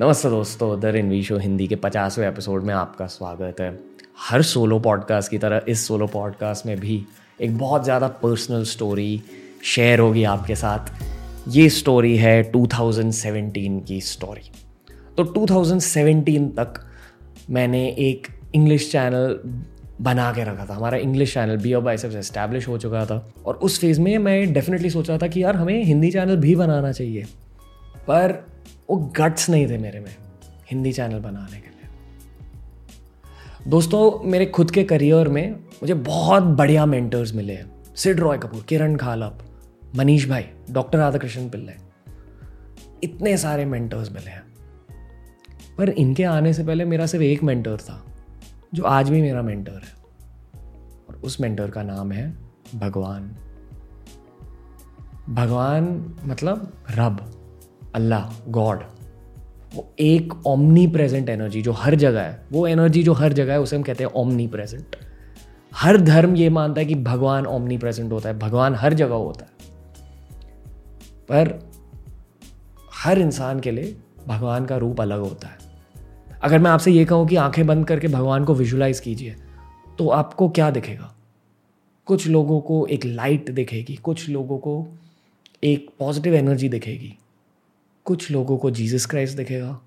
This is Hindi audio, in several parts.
नमस्ते दोस्तों द रिनवी शो हिंदी के पचासवें एपिसोड में आपका स्वागत है। हर सोलो पॉडकास्ट की तरह इस सोलो पॉडकास्ट में भी एक बहुत ज़्यादा पर्सनल स्टोरी शेयर होगी आपके साथ। ये स्टोरी है 2017 की स्टोरी। तो 2017 तक मैंने एक इंग्लिश चैनल बना के रखा था। हमारा इंग्लिश चैनल बी ओ बाई से इस्टेब्लिश हो चुका था और उस फ़ेज़ में मैं डेफिनेटली सोचा था कि यार हमें हिंदी चैनल भी बनाना चाहिए। पर वो गट्स नहीं थे मेरे में हिंदी चैनल बनाने के लिए। दोस्तों, मेरे खुद के करियर में मुझे बहुत बढ़िया मेंटर्स मिले हैं। सिड रॉय कपूर किरण खालप मनीष भाई डॉक्टर राधाकृष्ण पिल्ले। इतने सारे मेंटर्स मिले हैं। पर इनके आने से पहले मेरा सिर्फ़ एक मेंटर था, जो आज भी मेरा मेंटर है। और उस मेंटर का नाम है भगवान। भगवान मतलब रब। अल्लाह, गॉड, वो एक ओमनी प्रेजेंट एनर्जी जो हर जगह है, वो एनर्जी जो हर जगह है, उसे हम कहते हैं ओमनी प्रेजेंट हर धर्म ये मानता है कि भगवान ओमनी प्रेजेंट होता है, भगवान हर जगह होता है। पर हर इंसान के लिए भगवान का रूप अलग होता है। अगर मैं आपसे ये कहूँ कि आँखें बंद करके भगवान को विजुलाइज कीजिए तो आपको क्या दिखेगा? कुछ लोगों को एक लाइट दिखेगी, कुछ लोगों को एक पॉजिटिव एनर्जी दिखेगी। कुछ लोगों को जीसस क्राइस्ट दिखेगा,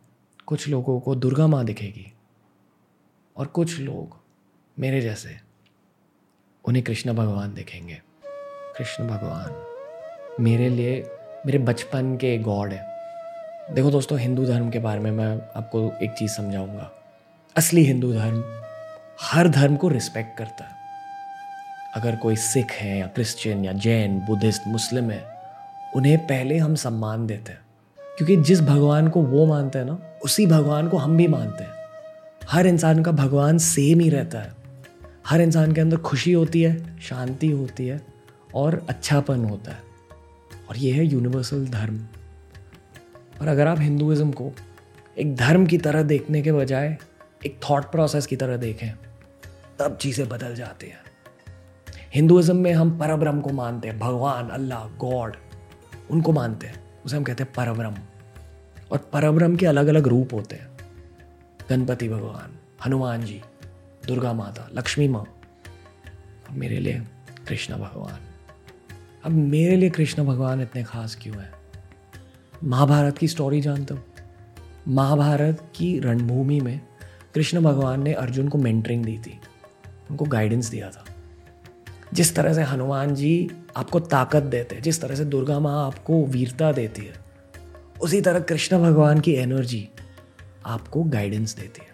कुछ लोगों को दुर्गा माँ दिखेगी और कुछ लोग मेरे जैसे उन्हें कृष्ण भगवान दिखेंगे। कृष्ण भगवान, मेरे लिए, मेरे बचपन के गॉड है। देखो दोस्तों, हिंदू धर्म के बारे में मैं आपको एक चीज़ समझाऊँगा। असली हिंदू धर्म हर धर्म को रिस्पेक्ट करता है। अगर कोई सिख है या क्रिश्चियन या जैन, बुद्धिस्ट, मुस्लिम है, उन्हें पहले हम सम्मान देते हैं। क्योंकि जिस भगवान को वो मानते हैं ना, उसी भगवान को हम भी मानते हैं। हर इंसान का भगवान सेम ही रहता है। हर इंसान के अंदर खुशी होती है, शांति होती है और अच्छापन होता है। और ये है यूनिवर्सल धर्म। और अगर आप हिंदुज़म को एक धर्म की तरह देखने के बजाय एक थॉट प्रोसेस की तरह देखें, तब चीज़ें बदल जाती हैं। हिंदुज़म में हम परब्रह्म को मानते हैं, भगवान, अल्लाह, गॉड, उनको मानते हैं। उसे हम कहते हैं परब्रह्म और परब्रह्म के अलग अलग रूप होते हैं। गणपति भगवान, हनुमान जी, दुर्गा माता, लक्ष्मी माँ। और मेरे लिए कृष्ण भगवान। अब मेरे लिए कृष्ण भगवान इतने खास क्यों हैं? महाभारत की स्टोरी जानते हो? महाभारत की रणभूमि में कृष्ण भगवान ने अर्जुन को मेंटरिंग दी थी। उनको गाइडेंस दिया था। जिस तरह से हनुमान जी आपको ताकत देते हैं जिस तरह से दुर्गा माँ आपको वीरता देती है, उसी तरह कृष्ण भगवान की एनर्जी आपको गाइडेंस देती है।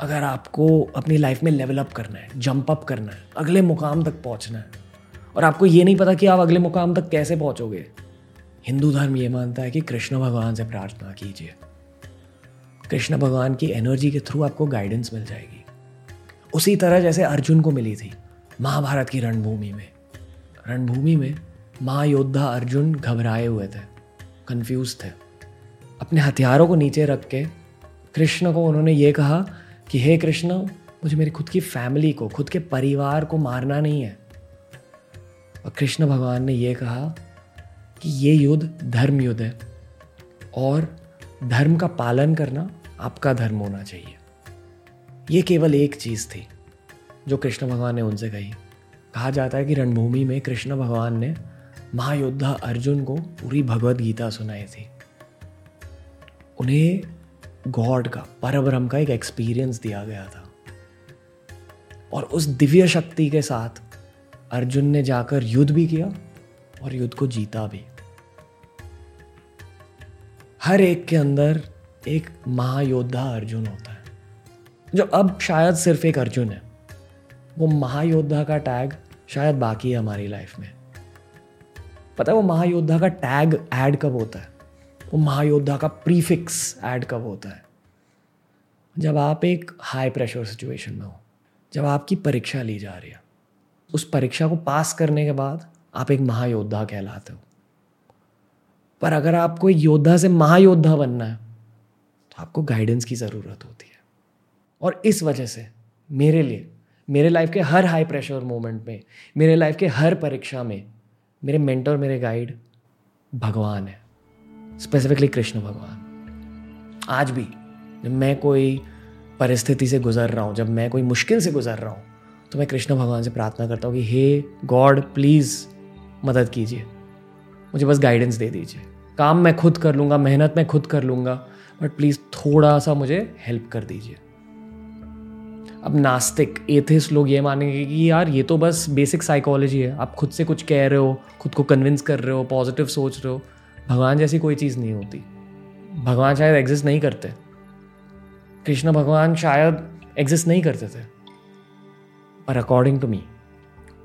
अगर आपको अपनी लाइफ में लेवल अप करना है जंप अप करना है, अगले मुकाम तक पहुँचना है, और आपको ये नहीं पता कि आप अगले मुकाम तक कैसे पहुंचोगे, हिंदू धर्म ये मानता है कि कृष्ण भगवान से प्रार्थना कीजिए। कृष्ण भगवान की एनर्जी के थ्रू आपको गाइडेंस मिल जाएगी। उसी तरह जैसे अर्जुन को मिली थी महाभारत की रणभूमि में। रणभूमि में महायोद्धा अर्जुन घबराए हुए थे कंफ्यूज थे। अपने हथियारों को नीचे रख के कृष्ण को उन्होंने ये कहा कि, हे कृष्ण, मुझे मेरी खुद की फैमिली को, खुद के परिवार को मारना नहीं है। और कृष्ण भगवान ने यह कहा कि, ये युद्ध धर्म युद्ध है और धर्म का पालन करना आपका धर्म होना चाहिए। ये केवल एक चीज़ थी। जो कृष्ण भगवान ने उनसे कही। कहा जाता है कि रणभूमि में कृष्ण भगवान ने महायोद्धा अर्जुन को पूरी भगवत गीता सुनाई थी। उन्हें गॉड का, परब्रह्म का एक एक्सपीरियंस दिया गया था। और उस दिव्य शक्ति के साथ अर्जुन ने जाकर युद्ध भी किया और युद्ध को जीता भी। हर एक के अंदर एक महायोद्धा अर्जुन होता है, जो अब शायद सिर्फ़ एक अर्जुन है। वो महायोद्धा का टैग शायद बाकी है हमारी लाइफ में। पता है वो महायोद्धा का टैग ऐड कब होता है? वो महायोद्धा का प्रीफिक्स ऐड कब होता है? जब आप एक हाई प्रेशर सिचुएशन में हो, जब आपकी परीक्षा ली जा रही है, उस परीक्षा को पास करने के बाद आप एक महायोद्धा कहलाते हो। पर अगर आपको एक योद्धा से महायोद्धा बनना है तो आपको गाइडेंस की ज़रूरत होती है। और इस वजह से मेरे लिए मेरे लाइफ के हर हाई प्रेशर मोमेंट में, मेरे लाइफ के हर परीक्षा में, मेरे मेंटर मेरे गाइड भगवान है। स्पेसिफिकली कृष्ण भगवान। आज भी, जब मैं कोई परिस्थिति से गुजर रहा हूँ, जब मैं कोई मुश्किल से गुजर रहा हूँ तो मैं कृष्ण भगवान से प्रार्थना करता हूँ कि, हे गॉड प्लीज़ मदद कीजिए। मुझे बस गाइडेंस दे दीजिए। काम मैं खुद कर लूँगा, मेहनत मैं खुद कर लूँगा बट प्लीज़ थोड़ा सा मुझे हेल्प कर दीजिए। अब नास्तिक एथिस्ट लोग ये मानेंगे कि यार, ये तो बस बेसिक साइकोलॉजी है। आप खुद से कुछ कह रहे हो, खुद को कन्विंस कर रहे हो पॉजिटिव सोच रहे हो, भगवान जैसी कोई चीज़ नहीं होती। भगवान शायद एग्जिस्ट नहीं करते। कृष्ण भगवान शायद एग्जिस्ट नहीं करते थे। पर अकॉर्डिंग टू मी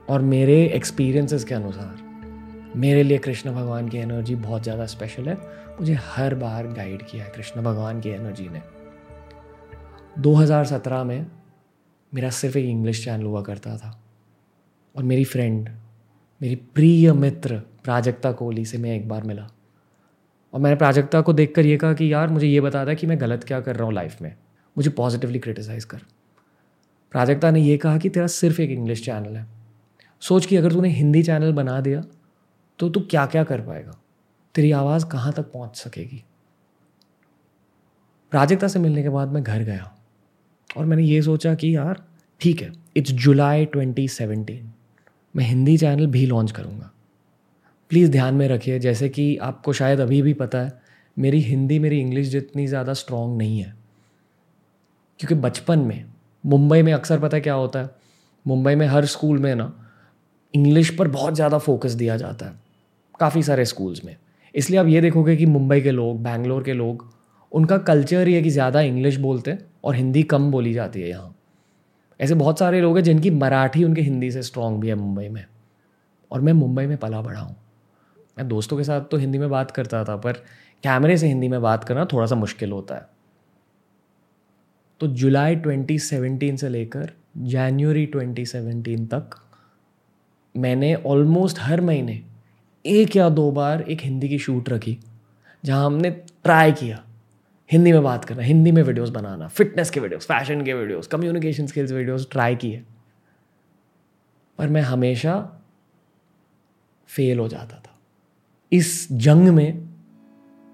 और मेरे एक्सपीरियंसेस के अनुसार, मेरे लिए कृष्ण भगवान की एनर्जी बहुत ज़्यादा स्पेशल है। मुझे हर बार गाइड किया है कृष्ण भगवान की एनर्जी ने। 2017 में मेरा सिर्फ़ एक इंग्लिश चैनल हुआ करता था। और मेरी फ्रेंड मेरी प्रिय मित्र प्राजक्ता कोहली से मैं एक बार मिला। और मैंने प्राजक्ता को देखकर ये कहा कि यार, मुझे ये बता था कि मैं गलत क्या कर रहा हूँ लाइफ में। मुझे पॉजिटिवली क्रिटिसाइज़ कर। प्राजक्ता ने यह कहा कि तेरा सिर्फ़ एक इंग्लिश चैनल है। सोच कि अगर तूने हिंदी चैनल बना दिया तो तू क्या क्या कर पाएगा? तेरी आवाज़ कहाँ तक पहुँच सकेगी? प्राजक्ता से मिलने के बाद मैं घर गया। और मैंने ये सोचा कि यार, ठीक है इट्स जुलाई 2017 मैं हिंदी चैनल भी लॉन्च करूँगा। प्लीज़ ध्यान में रखिए, जैसे कि आपको शायद अभी भी पता है, मेरी हिंदी मेरी इंग्लिश जितनी ज़्यादा स्ट्रॉन्ग नहीं है। क्योंकि बचपन में, मुंबई में अक्सर पता है क्या होता है? मुंबई में हर स्कूल में ना इंग्लिश पर बहुत ज़्यादा फोकस दिया जाता है, काफ़ी सारे स्कूल्स में। इसलिए आप ये देखोगे कि मुंबई के लोग बैंगलोर के लोग उनका कल्चर है कि ज़्यादा इंग्लिश बोलते हैं और हिंदी कम बोली जाती है यहाँ। ऐसे बहुत सारे लोग हैं जिनकी मराठी उनके हिंदी से स्ट्रांग भी है मुंबई में। और मैं मुंबई में पला बढ़ा हूँ। मैं दोस्तों के साथ तो हिंदी में बात करता था, पर कैमरे से हिंदी में बात करना थोड़ा सा मुश्किल होता है। तो जुलाई 2017 से लेकर जनवरी 2017 तक मैंने ऑलमोस्ट हर महीने एक या दो बार एक हिंदी की शूट रखी, जहाँ हमने ट्राई किया। हिंदी में बात करना, हिंदी में वीडियोस बनाना फिटनेस के वीडियोस फ़ैशन के videos communication skills videos try किए। पर मैं हमेशा फेल हो जाता था। इस जंग में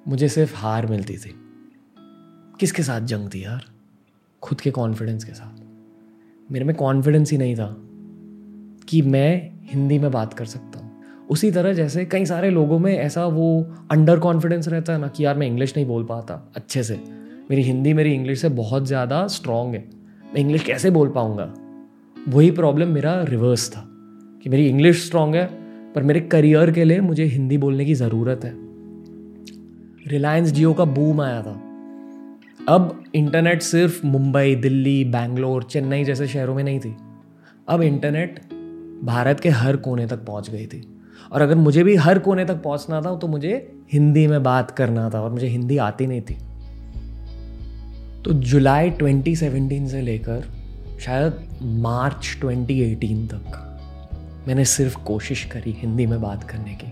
मुझे सिर्फ़ हार मिलती थी। किसके साथ जंग थी यार? खुद के कॉन्फिडेंस के साथ। मेरे में कॉन्फिडेंस ही नहीं था कि मैं हिंदी में बात कर सकता हूँ। उसी तरह जैसे कई सारे लोगों में ऐसा वो अंडर कॉन्फिडेंस रहता है ना कि यार मैं इंग्लिश नहीं बोल पाता अच्छे से। मेरी हिंदी, मेरी इंग्लिश से बहुत ज़्यादा स्ट्रॉन्ग है। मैं इंग्लिश कैसे बोल पाऊँगा? वही प्रॉब्लम मेरा रिवर्स था कि मेरी इंग्लिश स्ट्रॉन्ग है, पर मेरे करियर के लिए मुझे हिंदी बोलने की ज़रूरत है। रिलायंस जियो का बूम आया था। अब इंटरनेट सिर्फ़ मुंबई, दिल्ली, बैंगलोर, चेन्नई जैसे शहरों में नहीं थी। अब इंटरनेट भारत के हर कोने तक पहुँच गई थी। और अगर मुझे भी हर कोने तक पहुँचना था तो मुझे हिंदी में बात करना था और मुझे हिंदी आती नहीं थी। तो जुलाई 2017 से लेकर शायद मार्च 2018 तक मैंने सिर्फ़ कोशिश करी हिंदी में बात करने की।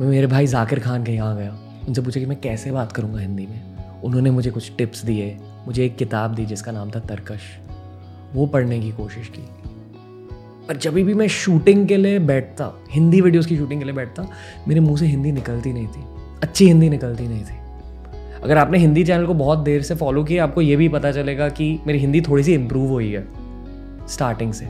मैं, मेरे भाई जाकिर खान के यहाँ गया। उनसे पूछा कि मैं कैसे बात करूँगा हिंदी में? उन्होंने मुझे कुछ टिप्स दिए, मुझे एक किताब दी जिसका नाम था तरकश। वो पढ़ने की कोशिश की। पर जब भी मैं शूटिंग के लिए बैठता, हिंदी वीडियोस की शूटिंग के लिए बैठता, मेरे मुँह से हिंदी निकलती नहीं थी। अच्छी हिंदी निकलती नहीं थी। अगर आपने हिंदी चैनल को बहुत देर से फॉलो किया, आपको ये भी पता चलेगा कि मेरी हिंदी थोड़ी सी इम्प्रूव हुई है स्टार्टिंग से।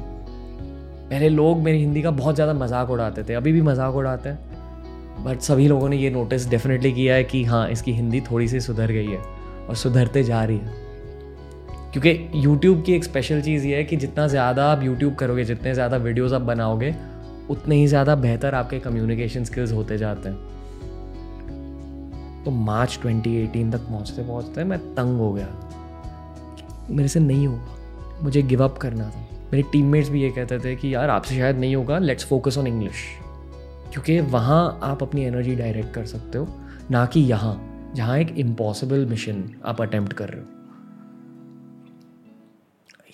पहले लोग मेरी हिंदी का बहुत ज़्यादा मज़ाक उड़ाते थे, अभी भी मज़ाक उड़ाते हैं। बट सभी लोगों ने ये नोटिस डेफिनेटली किया है कि हाँ इसकी हिंदी थोड़ी सी सुधर गई है और सुधरते जा रही है। क्योंकि यूट्यूब की एक स्पेशल चीज़ ये है कि जितना ज़्यादा आप यूट्यूब करोगे, जितने ज़्यादा वीडियोस आप बनाओगे, उतने ही ज़्यादा बेहतर आपके कम्युनिकेशन स्किल्स होते जाते हैं। तो मार्च 2018 तक पहुँचते पहुँचते मैं तंग हो गया। मेरे से नहीं होगा। मुझे गिव अप करना था। मेरे टीममेट्स भी ये कहते थे कि यार आपसे शायद नहीं होगा लेट्स फोकस ऑन इंग्लिश क्योंकि वहाँ आप अपनी एनर्जी डायरेक्ट कर सकते हो, ना कि यहाँ, जहाँ एक इम्पॉसिबल मिशन आप अटेम्प्ट कर रहे हो।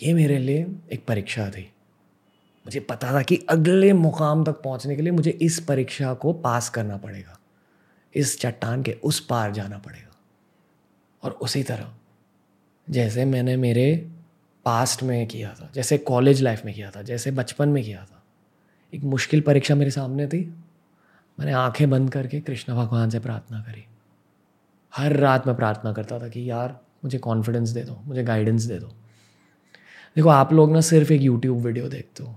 ये मेरे लिए एक परीक्षा थी। मुझे पता था कि अगले मुकाम तक पहुँचने के लिए मुझे इस परीक्षा को पास करना पड़ेगा। इस चट्टान के उस पार जाना पड़ेगा। और उसी तरह, जैसे मैंने मेरे पास्ट में किया था, जैसे कॉलेज लाइफ में किया था, जैसे बचपन में किया था, एक मुश्किल परीक्षा मेरे सामने थी। मैंने आँखें बंद करके कृष्ण भगवान से प्रार्थना करी। हर रात मैं प्रार्थना करता था कि यार, मुझे कॉन्फिडेंस दे दो, मुझे गाइडेंस दे दो। देखो, आप लोग ना सिर्फ़ एक यूट्यूब वीडियो देखते हो।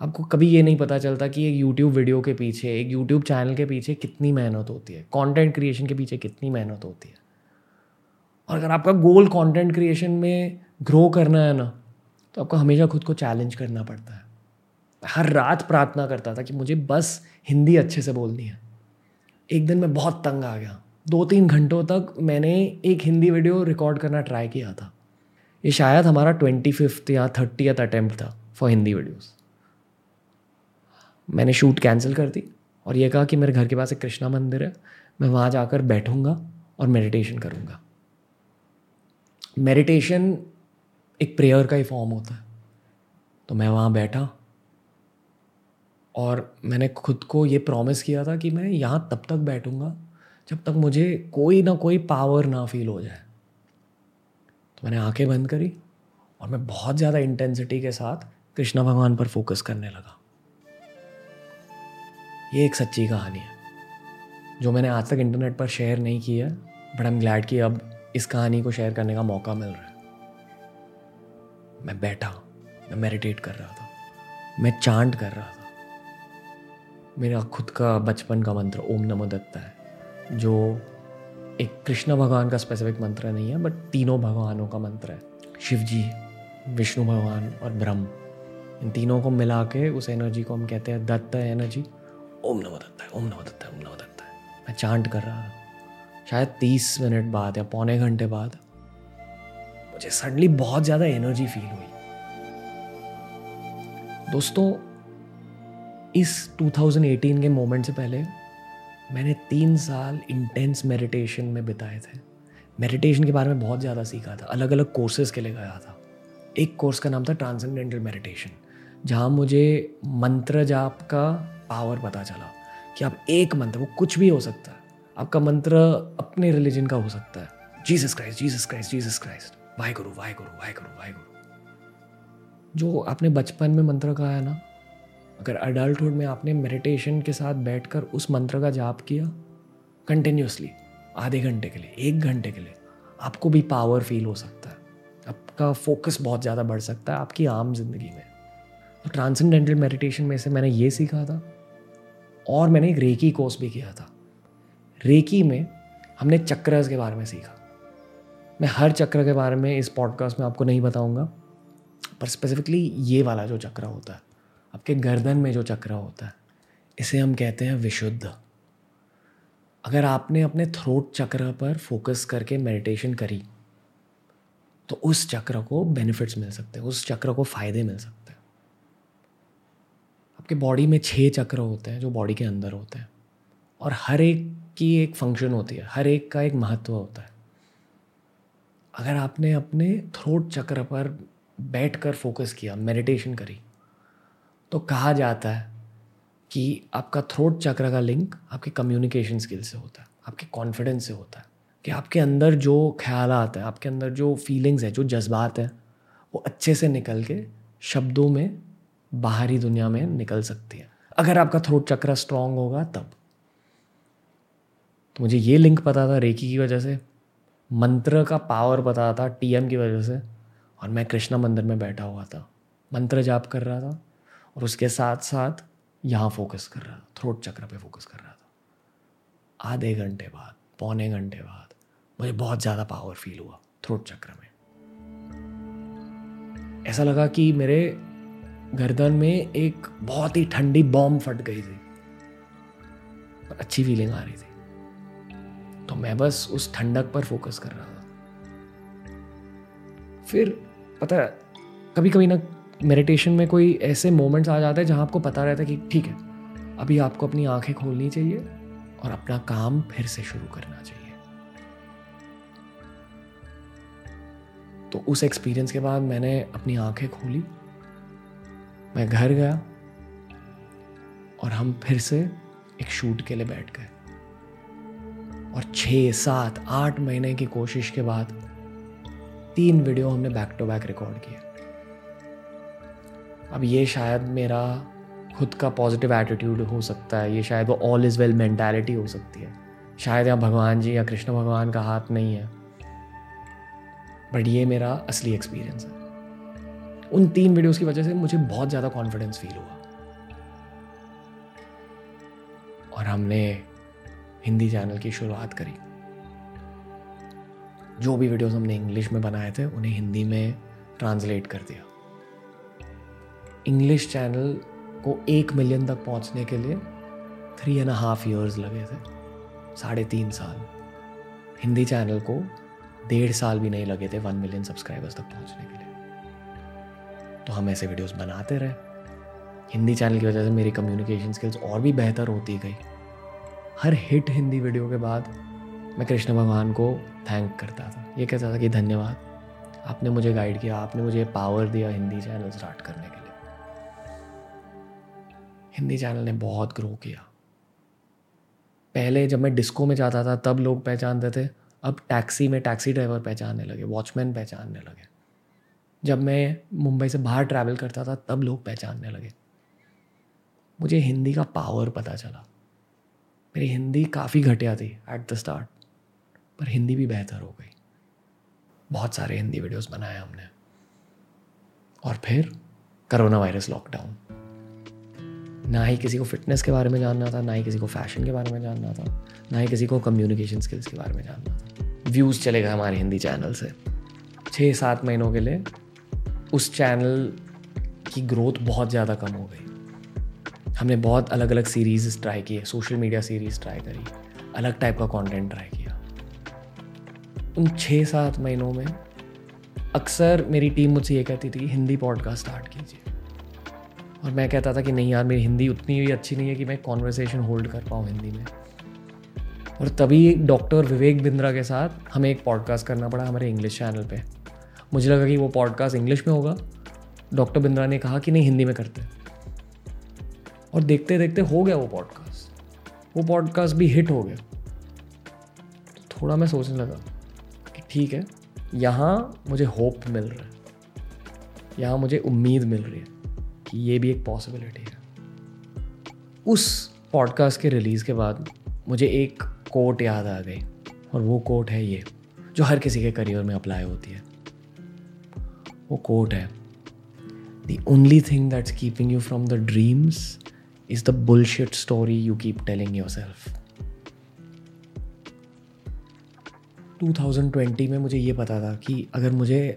आपको कभी ये नहीं पता चलता कि एक यूट्यूब वीडियो के पीछे, एक यूट्यूब चैनल के पीछे कितनी मेहनत होती है। कंटेंट क्रिएशन के पीछे कितनी मेहनत होती है। और अगर आपका गोल कंटेंट क्रिएशन में ग्रो करना है ना तो आपको हमेशा खुद को चैलेंज करना पड़ता है। हर रात प्रार्थना करता था कि मुझे बस हिंदी अच्छे से बोलनी है। एक दिन मैं बहुत तंग आ गया। दो तीन घंटों तक मैंने एक हिंदी वीडियो रिकॉर्ड करना ट्राई किया था। ये शायद हमारा ट्वेंटी फिफ्थ या थर्टी अटैम्प्ट था फॉर हिंदी वीडियोस मैंने शूट कैंसिल कर दी और ये कहा कि मेरे घर के पास एक कृष्णा मंदिर है, मैं वहाँ जाकर बैठूँगा और मेडिटेशन करूँगा। मेडिटेशन एक प्रेयर का ही फॉर्म होता है। तो मैं वहाँ बैठा और मैंने खुद को ये प्रॉमिस किया था कि मैं यहाँ तब तक बैठूँगा जब तक मुझे कोई ना कोई पावर ना फील हो जाए। तो मैंने आँखें बंद करी और मैं बहुत ज़्यादा इंटेंसिटी के साथ कृष्णा भगवान पर फोकस करने लगा। ये एक सच्ची कहानी है, जो मैंने आज तक इंटरनेट पर शेयर नहीं की है बट आई एम ग्लैड कि अब इस कहानी को शेयर करने का मौका मिल रहा है। मैं बैठा, मैं मेडिटेट कर रहा था, मैं चांट कर रहा था। मेरा खुद का बचपन का मंत्र, ओम नमो दत्ता है, जो एक कृष्ण भगवान का स्पेसिफिक मंत्र नहीं है बट तीनों भगवानों का मंत्र है। शिव जी विष्णु भगवान और ब्रह्म। इन तीनों को मिला के उस एनर्जी को हम कहते हैं दत्त एनर्जी ओम नमो दत्ता है ओम नमो दत्ता है ओम नमो दत्ता है मैं चांट कर रहा था। शायद तीस मिनट बाद या पौने घंटे बाद मुझे सडनली बहुत ज़्यादा एनर्जी फील हुई। दोस्तों, इस 2018 के मोमेंट से पहले मैंने तीन साल इंटेंस मेडिटेशन में बिताए थे। मेडिटेशन के बारे में बहुत ज़्यादा सीखा था। अलग अलग कोर्सेज के लिए गया था। एक कोर्स का नाम था ट्रांसेंडेंटल मेडिटेशन जहाँ मुझे मंत्र जाप का पावर पता चला कि आप एक मंत्र, वो कुछ भी हो सकता है। आपका मंत्र अपने रिलीजन का हो सकता है। Jesus Christ Jesus Christ Jesus Christ Waheguru Waheguru Wahe Guru Wahe Guru जो आपने बचपन में मंत्र कहा है ना अगर अडल्टहुड में आपने मेडिटेशन के साथ बैठकर उस मंत्र का जाप किया कंटिन्यूसली आधे घंटे के लिए, एक घंटे के लिए, आपको भी पावर फील हो सकता है। आपका फोकस बहुत ज़्यादा बढ़ सकता है आपकी आम ज़िंदगी में। तो ट्रांसेंडेंटल मेडिटेशन में से मैंने ये सीखा था, और मैंने एक रेकी कोर्स भी किया था। रेकी में हमने चक्रस के बारे में सीखा। मैं हर चक्र के बारे में इस पॉडकास्ट में आपको नहीं बताऊँगा, पर स्पेसिफिकली ये वाला जो चक्र होता है आपके गर्दन में जो चक्र होता है, इसे हम कहते हैं विशुद्ध। अगर आपने अपने थ्रोट चक्र पर फोकस करके मेडिटेशन करी तो उस चक्र को बेनिफिट्स मिल सकते हैं, उस चक्र को फ़ायदे मिल सकते हैं। आपके बॉडी में छः चक्र होते हैं जो बॉडी के अंदर होते हैं, और हर एक की एक फ़ंक्शन होती है, हर एक का एक महत्व होता है। अगर आपने अपने थ्रोट चक्र पर बैठ कर फोकस किया मेडिटेशन करी तो कहा जाता है कि आपका थ्रोट चक्र का लिंक आपके कम्युनिकेशन स्किल से होता है, आपके कॉन्फिडेंस से होता है कि आपके अंदर जो ख्याल आता है, आपके अंदर जो फीलिंग्स है, जो जज्बात हैं, वो अच्छे से निकल के शब्दों में बाहरी दुनिया में निकल सकती है। अगर आपका थ्रोट चक्र स्ट्रांग होगा तब। तो मुझे ये लिंक पता था रेकी की वजह से, मंत्र का पावर पता था टीएम की वजह से, और मैं कृष्णा मंदिर में बैठा हुआ था। मंत्र जाप कर रहा था और उसके साथ साथ यहाँ फोकस कर रहा था थ्रोट चक्र पे फोकस कर रहा था। आधे घंटे बाद, पौने घंटे बाद मुझे बहुत ज़्यादा पावर फील हुआ थ्रोट चक्र में। ऐसा लगा कि मेरे गर्दन में एक बहुत ही ठंडी बॉम्ब फट गई थी और अच्छी फीलिंग आ रही थी। तो मैं बस उस ठंडक पर फोकस कर रहा था। फिर पता कभी कभी ना मेडिटेशन में कोई ऐसे मोमेंट्स आ जाते हैं जहाँ आपको पता रहता है कि ठीक है, अभी आपको अपनी आँखें खोलनी चाहिए और अपना काम फिर से शुरू करना चाहिए। तो उस एक्सपीरियंस के बाद मैंने अपनी आँखें खोली, मैं घर गया और हम फिर से एक शूट के लिए बैठ गए। और छः सात, आठ महीने की कोशिश के बाद तीन वीडियो हमने बैक टू बैक रिकॉर्ड किया अब ये शायद मेरा खुद का पॉजिटिव एटीट्यूड हो सकता है, ये शायद वो ऑल इज़ वेल मैंटेलिटी हो सकती है। शायद यहाँ भगवान जी या कृष्ण भगवान का हाथ नहीं है। बट ये मेरा असली एक्सपीरियंस है। उन तीन वीडियोस की वजह से मुझे बहुत ज़्यादा कॉन्फिडेंस फील हुआ। और हमने हिंदी चैनल की शुरुआत करी। जो भी वीडियोस हमने इंग्लिश में बनाए थे, उन्हें हिंदी में ट्रांसलेट कर दिया। इंग्लिश चैनल को एक मिलियन तक पहुँचने के लिए थ्री एंड हाफ़ ईयर्स लगे थे, साढ़े तीन साल। हिंदी चैनल को डेढ़ साल भी नहीं लगे थे वन मिलियन सब्सक्राइबर्स तक पहुँचने के लिए। तो हम ऐसे वीडियोस बनाते रहे। हिंदी चैनल की वजह से मेरी कम्युनिकेशन स्किल्स और भी बेहतर होती गई। हर हिट हिंदी वीडियो के बाद मैं कृष्ण भगवान को थैंक करता था। ये कहता था कि धन्यवाद, आपने मुझे गाइड किया, आपने मुझे पावर दिया हिंदी चैनल स्टार्ट करने के लिए। हिंदी चैनल ने बहुत ग्रो किया। पहले जब मैं डिस्को में जाता था, तब लोग पहचानते थे। अब टैक्सी में टैक्सी ड्राइवर पहचानने लगे, वॉचमैन पहचानने लगे। जब मैं मुंबई से बाहर ट्रैवल करता था, तब लोग पहचानने लगे। मुझे हिंदी का पावर पता चला। मेरी हिंदी काफ़ी घटिया थी एट द स्टार्ट पर हिंदी भी बेहतर हो गई। बहुत सारे हिंदी वीडियोस बनाए हमने। और फिर करोना वायरस लॉकडाउन ना ही किसी को फिटनेस के बारे में जानना था, ना ही किसी को फ़ैशन के बारे में जानना था, ना ही किसी को कम्युनिकेशन स्किल्स के बारे में जानना था। व्यूज़ चले गए हमारे हिंदी चैनल से। छः सात महीनों के लिए उस चैनल की ग्रोथ बहुत ज़्यादा कम हो गई। हमने बहुत अलग अलग सीरीज़ ट्राई किए सोशल मीडिया सीरीज़ ट्राई करी, अलग टाइप का कंटेंट ट्राई किया। उन छः सात महीनों में अक्सर मेरी टीम मुझसे ये कहती थी, हिंदी पॉडकास्ट स्टार्ट कीजिए। और मैं कहता था कि नहीं यार, मेरी हिंदी उतनी भी अच्छी नहीं है कि मैं कॉन्वर्सेशन होल्ड कर पाऊँ हिंदी में। और तभी डॉक्टर विवेक बिंद्रा के साथ हमें एक पॉडकास्ट करना पड़ा हमारे इंग्लिश चैनल पे। मुझे लगा कि वो पॉडकास्ट इंग्लिश में होगा। डॉक्टर बिंद्रा ने कहा कि नहीं, हिंदी में करते और देखते देखते हो गया वो पॉडकास्ट वो पॉडकास्ट भी हिट हो गया। तो थोड़ा मैं सोचने लगा कि ठीक है, यहाँ मुझे होप मिल रहा है। यहाँ मुझे उम्मीद मिल रही है। कि ये भी एक पॉसिबिलिटी है। उस पॉडकास्ट के रिलीज़ के बाद मुझे एक कोट याद आ गई, और वो कोट है ये, जो हर किसी के करियर में अप्लाई होती है। वो कोट है the only thing that's keeping you from the dreams is the bullshit story you keep telling yourself 2020 में मुझे ये पता था कि अगर मुझे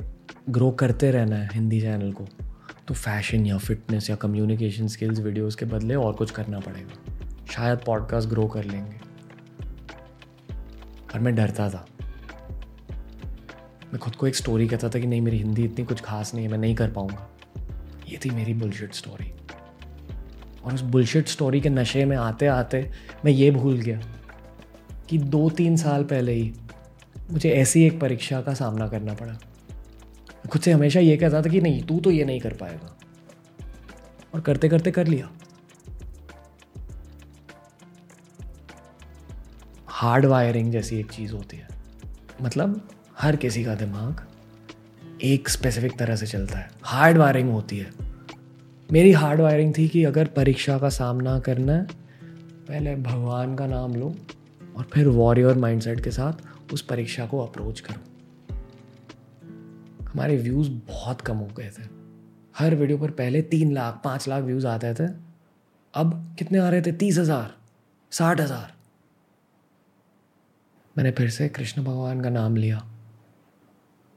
ग्रो करते रहना है हिंदी चैनल को तो फ़ैशन या फिटनेस या कम्युनिकेशन स्किल्स वीडियोस के बदले और कुछ करना पड़ेगा। शायद पॉडकास्ट ग्रो कर लेंगे। पर मैं डरता था। मैं खुद को एक स्टोरी कहता था कि नहीं, मेरी हिंदी इतनी कुछ खास नहीं है, मैं नहीं कर पाऊँगा। ये थी मेरी बुलशिट स्टोरी और उस बुलशिट स्टोरी के नशे में आते आते मैं ये भूल गया कि दो तीन साल पहले ही मुझे ऐसी एक परीक्षा का सामना करना पड़ा। खुद से हमेशा ये कहता था कि नहीं, तू तो ये नहीं कर पाएगा। और करते करते कर लिया। हार्ड वायरिंग जैसी एक चीज़ होती है। मतलब हर किसी का दिमाग एक स्पेसिफिक तरह से चलता है। हार्ड वायरिंग होती है। मेरी हार्ड वायरिंग थी कि अगर परीक्षा का सामना करना है, पहले भगवान का नाम लो और फिर वॉरियर माइंडसेट के साथ उस परीक्षा को अप्रोच करो। हमारे व्यूज़ बहुत कम हो गए थे। हर वीडियो पर पहले तीन लाख, पाँच लाख व्यूज़ आते थे। अब कितने आ रहे थे? तीस हज़ार, साठ हज़ार। मैंने फिर से कृष्ण भगवान का नाम लिया।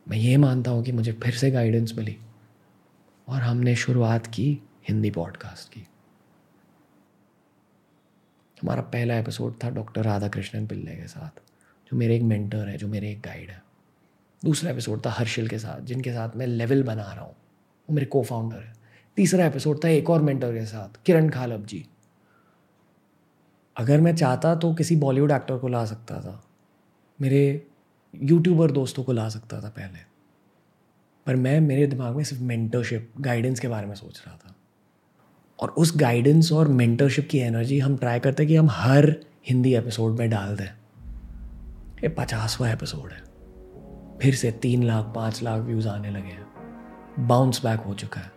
मैं ये मानता हूँ कि मुझे फिर से गाइडेंस मिली और हमने शुरुआत की हिंदी पॉडकास्ट की। हमारा पहला एपिसोड था डॉक्टर राधा कृष्णन पिल्ले के साथ, जो मेरे एक मेंटर है, जो मेरे एक गाइड है। दूसरा एपिसोड था हर्षिल के साथ, जिनके साथ मैं लेवल बना रहा हूँ। वो मेरे को फाउंडर है। तीसरा एपिसोड था एक और मेंटर के साथ, किरण खालब जी। अगर मैं चाहता तो किसी बॉलीवुड एक्टर को ला सकता था। मेरे यूट्यूबर दोस्तों को ला सकता था पहले। पर मैं, मेरे दिमाग में सिर्फ़ मेंटरशिप गाइडेंस के बारे में सोच रहा था। और उस गाइडेंस और मेंटरशिप की एनर्जी हम ट्राई करते कि हम हर हिंदी एपिसोड में डाल दें। ये पचासवा एपिसोड है। फिर से तीन लाख, पाँच लाख व्यूज़ आने लगे हैं। बाउंस बैक हो चुका है।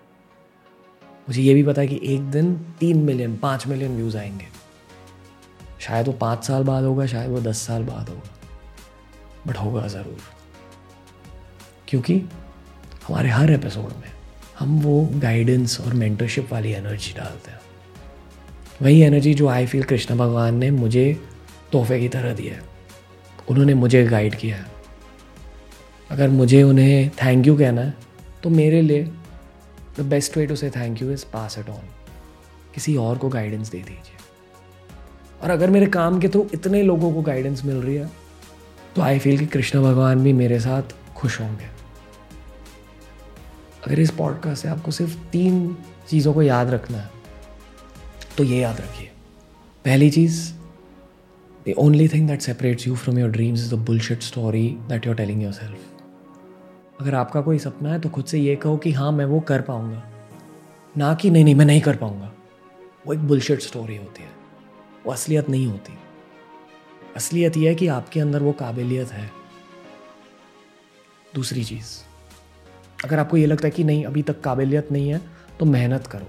मुझे ये भी पता है कि एक दिन तीन मिलियन पाँच मिलियन व्यूज़ आएँगे। शायद वो पाँच साल बाद होगा, शायद वो दस साल बाद होगा। बट होगा ज़रूर। क्योंकि हमारे हर एपिसोड में हम वो गाइडेंस और मेंटरशिप वाली एनर्जी डालते हैं। वही एनर्जी जो आई फील कृष्ण भगवान ने मुझे तोहफे की तरह दिया है। उन्होंने मुझे गाइड किया है। अगर मुझे उन्हें थैंक यू कहना है तो मेरे लिए the best way to say thank you is pass it on किसी और को गाइडेंस दे दीजिए। और अगर मेरे काम के थ्रू इतने लोगों को गाइडेंस मिल रही है तो आई फील कि कृष्ण भगवान भी मेरे साथ खुश होंगे। अगर इस पॉडकास्ट से आपको सिर्फ़ तीन चीज़ों को याद रखना है तो ये याद रखिए। पहली चीज़ the only thing that separates you from your dreams is the bullshit story that you are telling yourself अगर आपका कोई सपना है तो खुद से ये कहो कि हाँ मैं वो कर पाऊँगा। ना कि नहीं नहीं, मैं नहीं कर पाऊँगा। वो एक बुलशिट स्टोरी होती है। वो असलियत नहीं होती। असलियत यह है कि आपके अंदर वो काबिलियत है। दूसरी चीज़, अगर आपको ये लगता है कि नहीं, अभी तक काबिलियत नहीं है तो मेहनत करो।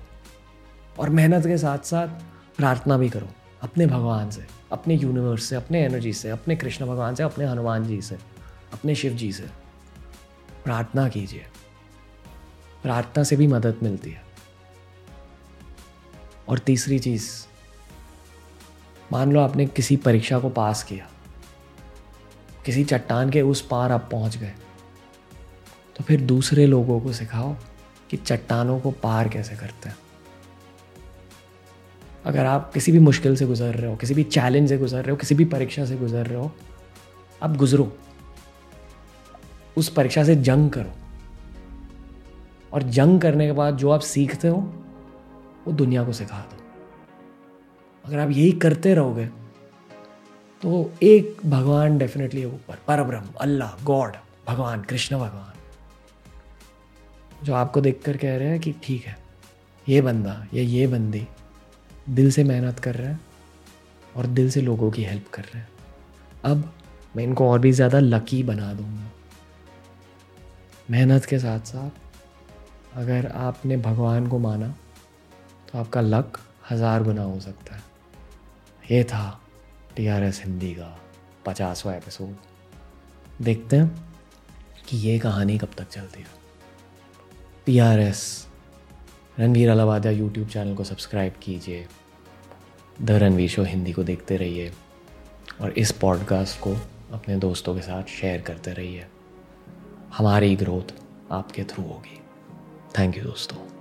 और मेहनत के साथ साथ प्रार्थना भी करो, अपने भगवान से, अपने यूनिवर्स से, अपने एनर्जी से, अपने कृष्ण भगवान से, अपने हनुमान जी से, अपने शिव जी से। प्रार्थना कीजिए। प्रार्थना से भी मदद मिलती है। और तीसरी चीज़, मान लो आपने किसी परीक्षा को पास किया, किसी चट्टान के उस पार आप पहुँच गए तो फिर दूसरे लोगों को सिखाओ कि चट्टानों को पार कैसे करते हैं। अगर आप किसी भी मुश्किल से गुजर रहे हो, किसी भी चैलेंज से गुजर रहे हो, किसी भी परीक्षा से गुजर रहे हो, आप गुजरो। उस परीक्षा से जंग करो। और जंग करने के बाद जो आप सीखते हो, वो दुनिया को सिखा दो। अगर आप यही करते रहोगे तो एक भगवान डेफिनेटली ऊपर। पर ब्रह्म अल्लाह, गॉड, भगवान, कृष्ण भगवान। जो आपको देखकर कह रहे हैं कि ठीक है, ये बंदा, या, ये बंदी दिल से मेहनत कर रहे हैं और दिल से लोगों की हेल्प कर रहे हैं। अब मैं इनको और भी ज़्यादा लकी बना दूँगा। मेहनत के साथ साथ अगर आपने भगवान को माना तो आपका लक हज़ार गुना हो सकता है। ये था टी आर एस हिंदी का पचासवा एपिसोड। देखते हैं कि ये कहानी कब तक चलती है। T R S Ranveer Allahbadia YouTube channel को सब्सक्राइब कीजिए। द रणवीर शो हिंदी को देखते रहिए और इस पॉडकास्ट को अपने दोस्तों के साथ शेयर करते रहिए। हमारी ग्रोथ आपके थ्रू होगी। थैंक यू दोस्तों।